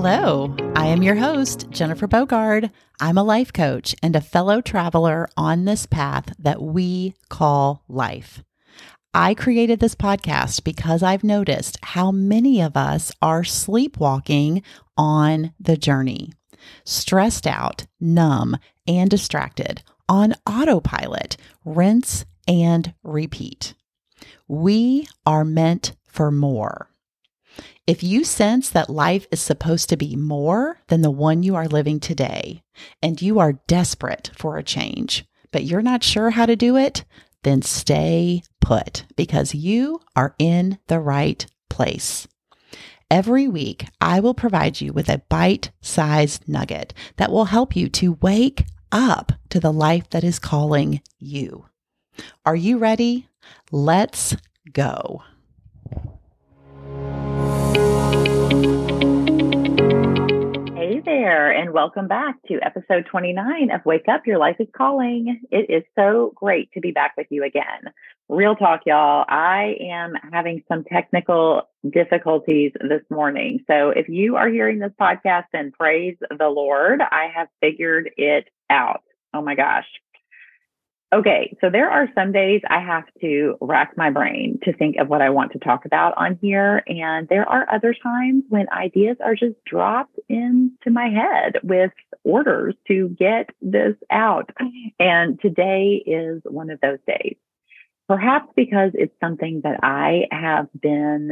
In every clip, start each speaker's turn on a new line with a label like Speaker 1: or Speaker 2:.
Speaker 1: Hello, I am your host, Jennifer Bogard. I'm a life coach and a fellow traveler on this path that we call life. I created this podcast because I've noticed how many of us are sleepwalking on the journey, stressed out, numb, and distracted on autopilot, rinse and repeat. We are meant for more. If you sense that life is supposed to be more than the one you are living today, and you are desperate for a change, but you're not sure how to do it, then stay put because you are in the right place. Every week, I will provide you with a bite sized nugget that will help you to wake up to the life that is calling you. Are you ready? Let's go.
Speaker 2: There, and welcome back to episode 29 of Wake Up, Your Life is Calling. It is so great to be back with you again. Real talk, y'all. I am having some technical difficulties this morning. So if you are hearing this podcast, then praise the Lord. I have figured it out. Oh my gosh. Okay, so there are some days I have to rack my brain to think of what I want to talk about on here. And there are other times when ideas are just dropped into my head with orders to get this out. And today is one of those days. Perhaps because it's something that I have been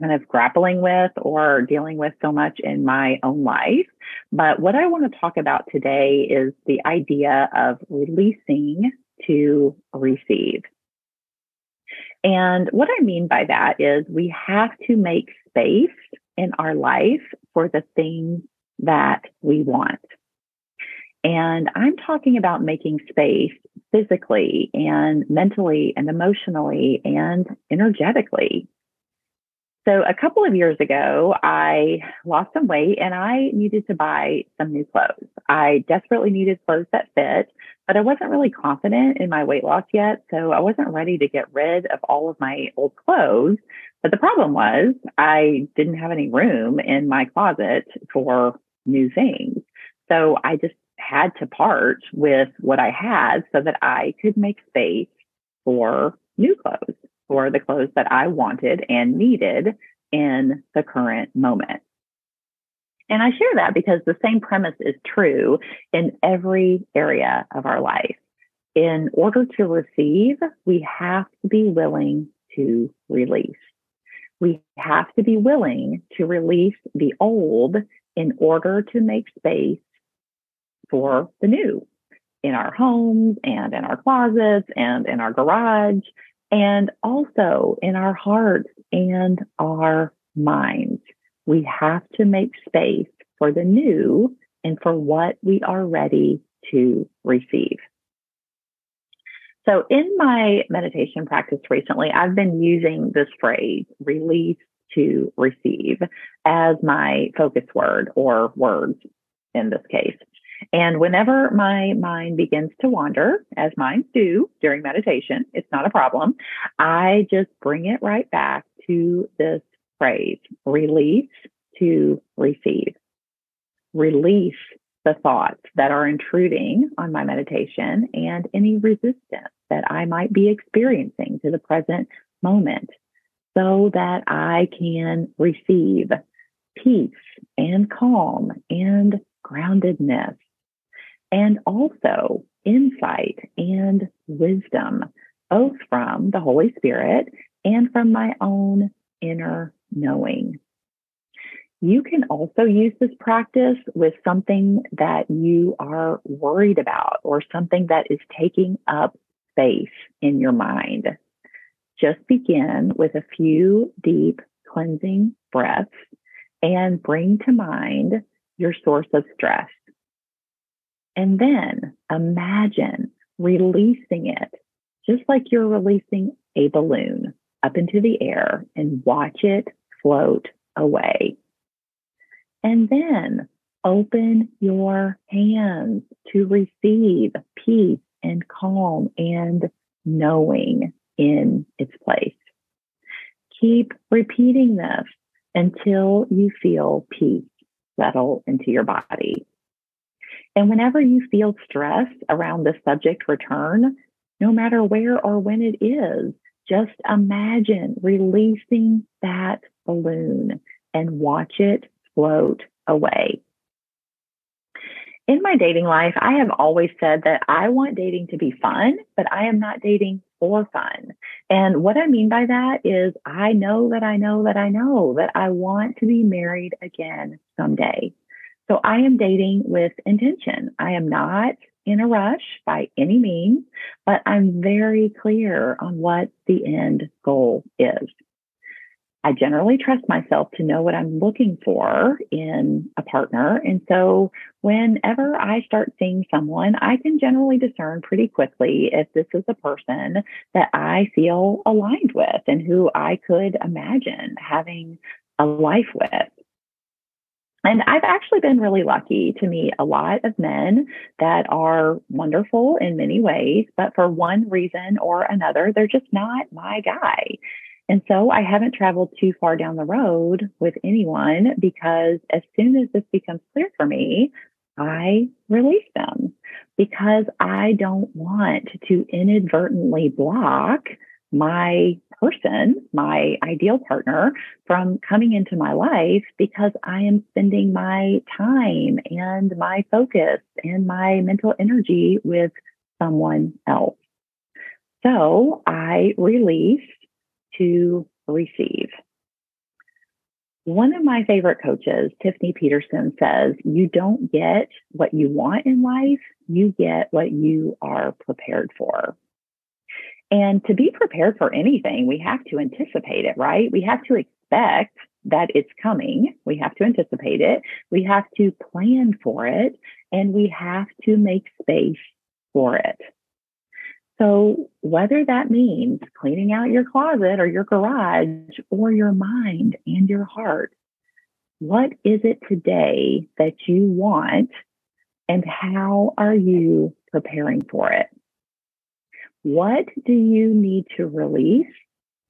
Speaker 2: kind of grappling with or dealing with so much in my own life. But what I want to talk about today is the idea of releasing to receive. And what I mean by that is we have to make space in our life for the things that we want. And I'm talking about making space physically and mentally and emotionally and energetically so a couple of years ago, I lost some weight and I needed to buy some new clothes. I desperately needed clothes that fit, but I wasn't really confident in my weight loss yet. So I wasn't ready to get rid of all of my old clothes. But the problem was I didn't have any room in my closet for new things. So I just had to part with what I had so that I could make space for new clothes for the clothes that I wanted and needed in the current moment. And I share that because the same premise is true in every area of our life. In order to receive, we have to be willing to release. We have to be willing to release the old in order to make space for the new in our homes and in our closets and in our garage and also in our hearts and our minds. We have to make space for the new and for what we are ready to receive. So in my meditation practice recently, I've been using this phrase, release to receive, as my focus word or words in this case. And whenever my mind begins to wander, as minds do during meditation, it's not a problem. I just bring it right back to this phrase release to receive. Release the thoughts that are intruding on my meditation and any resistance that I might be experiencing to the present moment so that I can receive peace and calm and groundedness and also insight and wisdom, both from the Holy Spirit and from my own inner knowing. You can also use this practice with something that you are worried about or something that is taking up space in your mind. Just begin with a few deep cleansing breaths and bring to mind your source of stress. And then imagine releasing it just like you're releasing a balloon up into the air and watch it float away. And then open your hands to receive peace and calm and knowing in its place. Keep repeating this until you feel peace settle into your body. And whenever you feel stress around the subject return, no matter where or when it is, just imagine releasing that balloon and watch it float away. In my dating life, I have always said that I want dating to be fun, but I am not dating for fun. And what I mean by that is I know that I know that I know that I want to be married again someday. So I am dating with intention. I am not in a rush by any means, but I'm very clear on what the end goal is. I generally trust myself to know what I'm looking for in a partner. And so whenever I start seeing someone, I can generally discern pretty quickly if this is a person that I feel aligned with and who I could imagine having a life with. And I've actually been really lucky to meet a lot of men that are wonderful in many ways, but for one reason or another, they're just not my guy. And so I haven't traveled too far down the road with anyone because as soon as this becomes clear for me, I release them because I don't want to inadvertently block my person, my ideal partner, from coming into my life because I am spending my time and my focus and my mental energy with someone else. So I release to receive. One of my favorite coaches, Tiffany Peterson, says, You don't get what you want in life, you get what you are prepared for. And to be prepared for anything, we have to anticipate it, right? We have to expect that it's coming. We have to anticipate it. We have to plan for it and we have to make space for it. So whether that means cleaning out your closet or your garage or your mind and your heart, what is it today that you want and how are you preparing for it? What do you need to release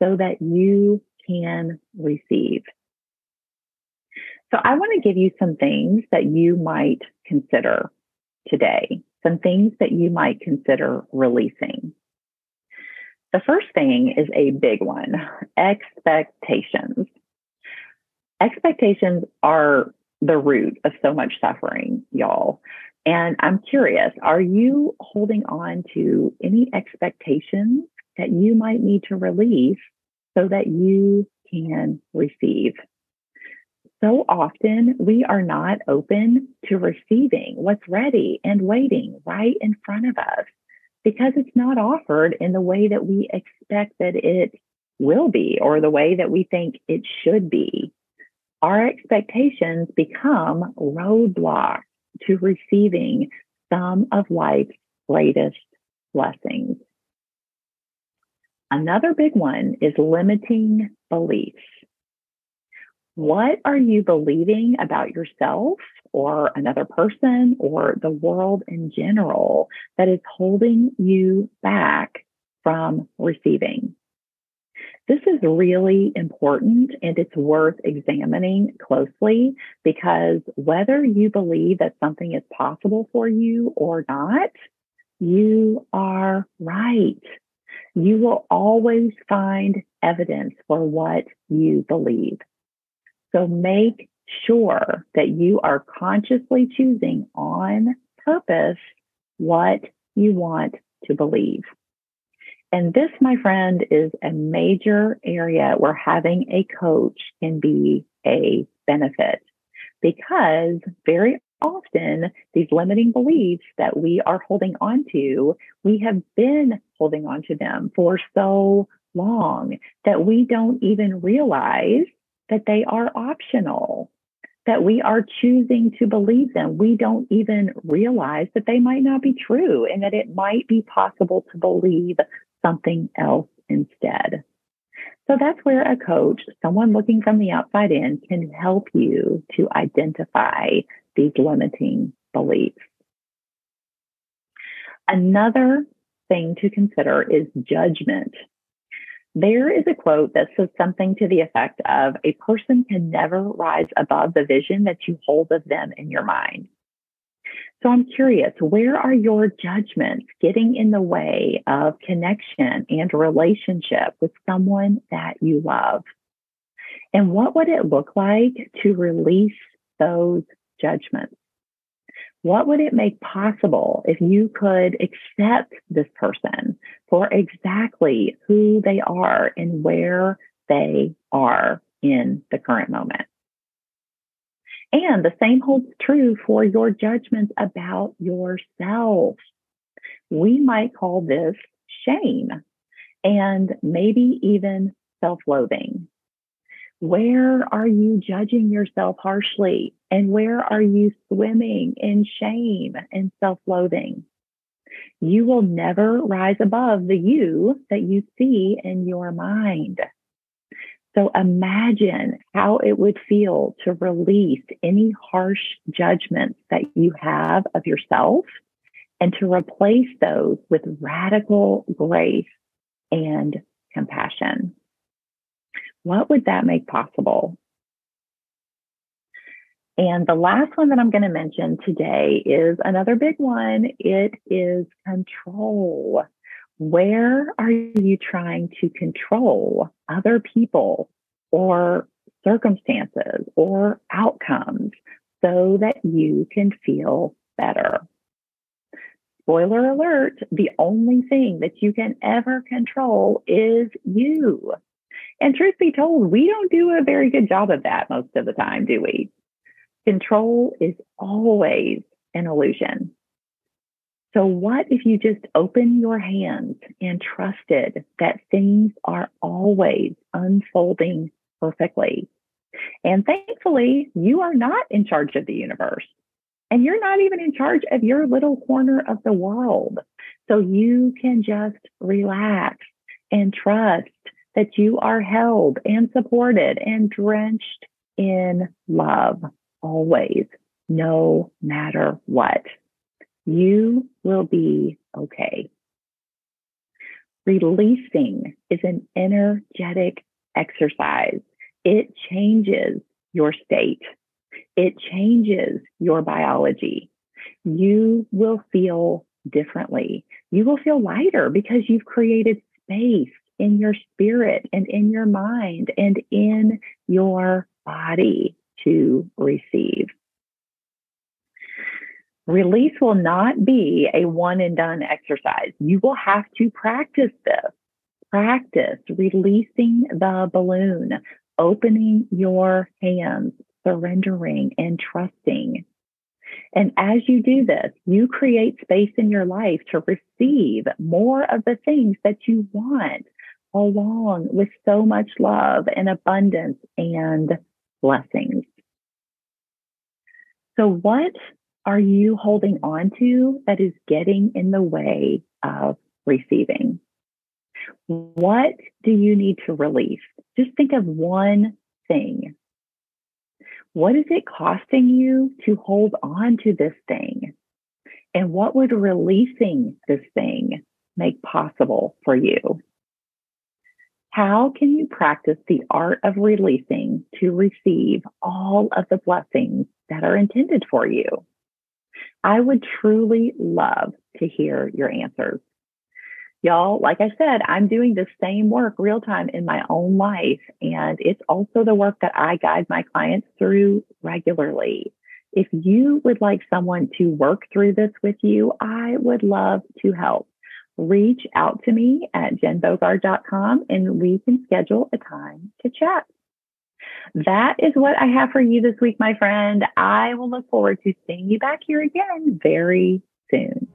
Speaker 2: so that you can receive? So I want to give you some things that you might consider today, some things that you might consider releasing. The first thing is a big one expectations. Expectations are the root of so much suffering, y'all. And I'm curious, are you holding on to any expectations that you might need to release so that you can receive? So often we are not open to receiving what's ready and waiting right in front of us because it's not offered in the way that we expect that it will be or the way that we think it should be. Our expectations become roadblocks to receiving some of life's greatest blessings. Another big one is limiting beliefs. What are you believing about yourself or another person or the world in general that is holding you back from receiving? This is really important and it's worth examining closely because whether you believe that something is possible for you or not, you are right. You will always find evidence for what you believe. So make sure that you are consciously choosing on purpose what you want to believe. And this, my friend, is a major area where having a coach can be a benefit because very often these limiting beliefs that we are holding on to, we have been holding on to them for so long that we don't even realize that they are optional, that we are choosing to believe them. We don't even realize that they might not be true and that it might be possible to believe something else instead. So that's where a coach, someone looking from the outside in, can help you to identify these limiting beliefs. Another thing to consider is judgment. There is a quote that says something to the effect of a person can never rise above the vision that you hold of them in your mind. So I'm curious, where are your judgments getting in the way of connection and relationship with someone that you love? And what would it look like to release those judgments? What would it make possible if you could accept this person for exactly who they are and where they are in the current moment? And the same holds true for your judgments about yourself. We might call this shame and maybe even self loathing. Where are you judging yourself harshly? And where are you swimming in shame and self loathing? You will never rise above the you that you see in your mind. So imagine how it would feel to release any harsh judgments that you have of yourself and to replace those with radical grace and compassion. What would that make possible? And the last one that I'm going to mention today is another big one. It is control. Where are you trying to control other people or circumstances or outcomes so that you can feel better? Spoiler alert, the only thing that you can ever control is you. And truth be told, we don't do a very good job of that most of the time, do we? Control is always an illusion. So, what if you just open your hands and trusted that things are always unfolding perfectly? And thankfully, you are not in charge of the universe. And you're not even in charge of your little corner of the world. So you can just relax and trust that you are held and supported and drenched in love always, no matter what. You will be okay. Releasing is an energetic exercise. It changes your state. It changes your biology. You will feel differently. You will feel lighter because you've created space in your spirit and in your mind and in your body to receive. Release will not be a one and done exercise. You will have to practice this. Practice releasing the balloon, opening your hands, surrendering and trusting. And as you do this, you create space in your life to receive more of the things that you want, along with so much love and abundance and blessings. So, what are you holding on to that is getting in the way of receiving? What do you need to release? Just think of one thing. What is it costing you to hold on to this thing? And what would releasing this thing make possible for you? How can you practice the art of releasing to receive all of the blessings that are intended for you? I would truly love to hear your answers. Y'all, like I said, I'm doing the same work real time in my own life. And it's also the work that I guide my clients through regularly. If you would like someone to work through this with you, I would love to help reach out to me at jenbogard.com and we can schedule a time to chat. That is what I have for you this week, my friend. I will look forward to seeing you back here again very soon.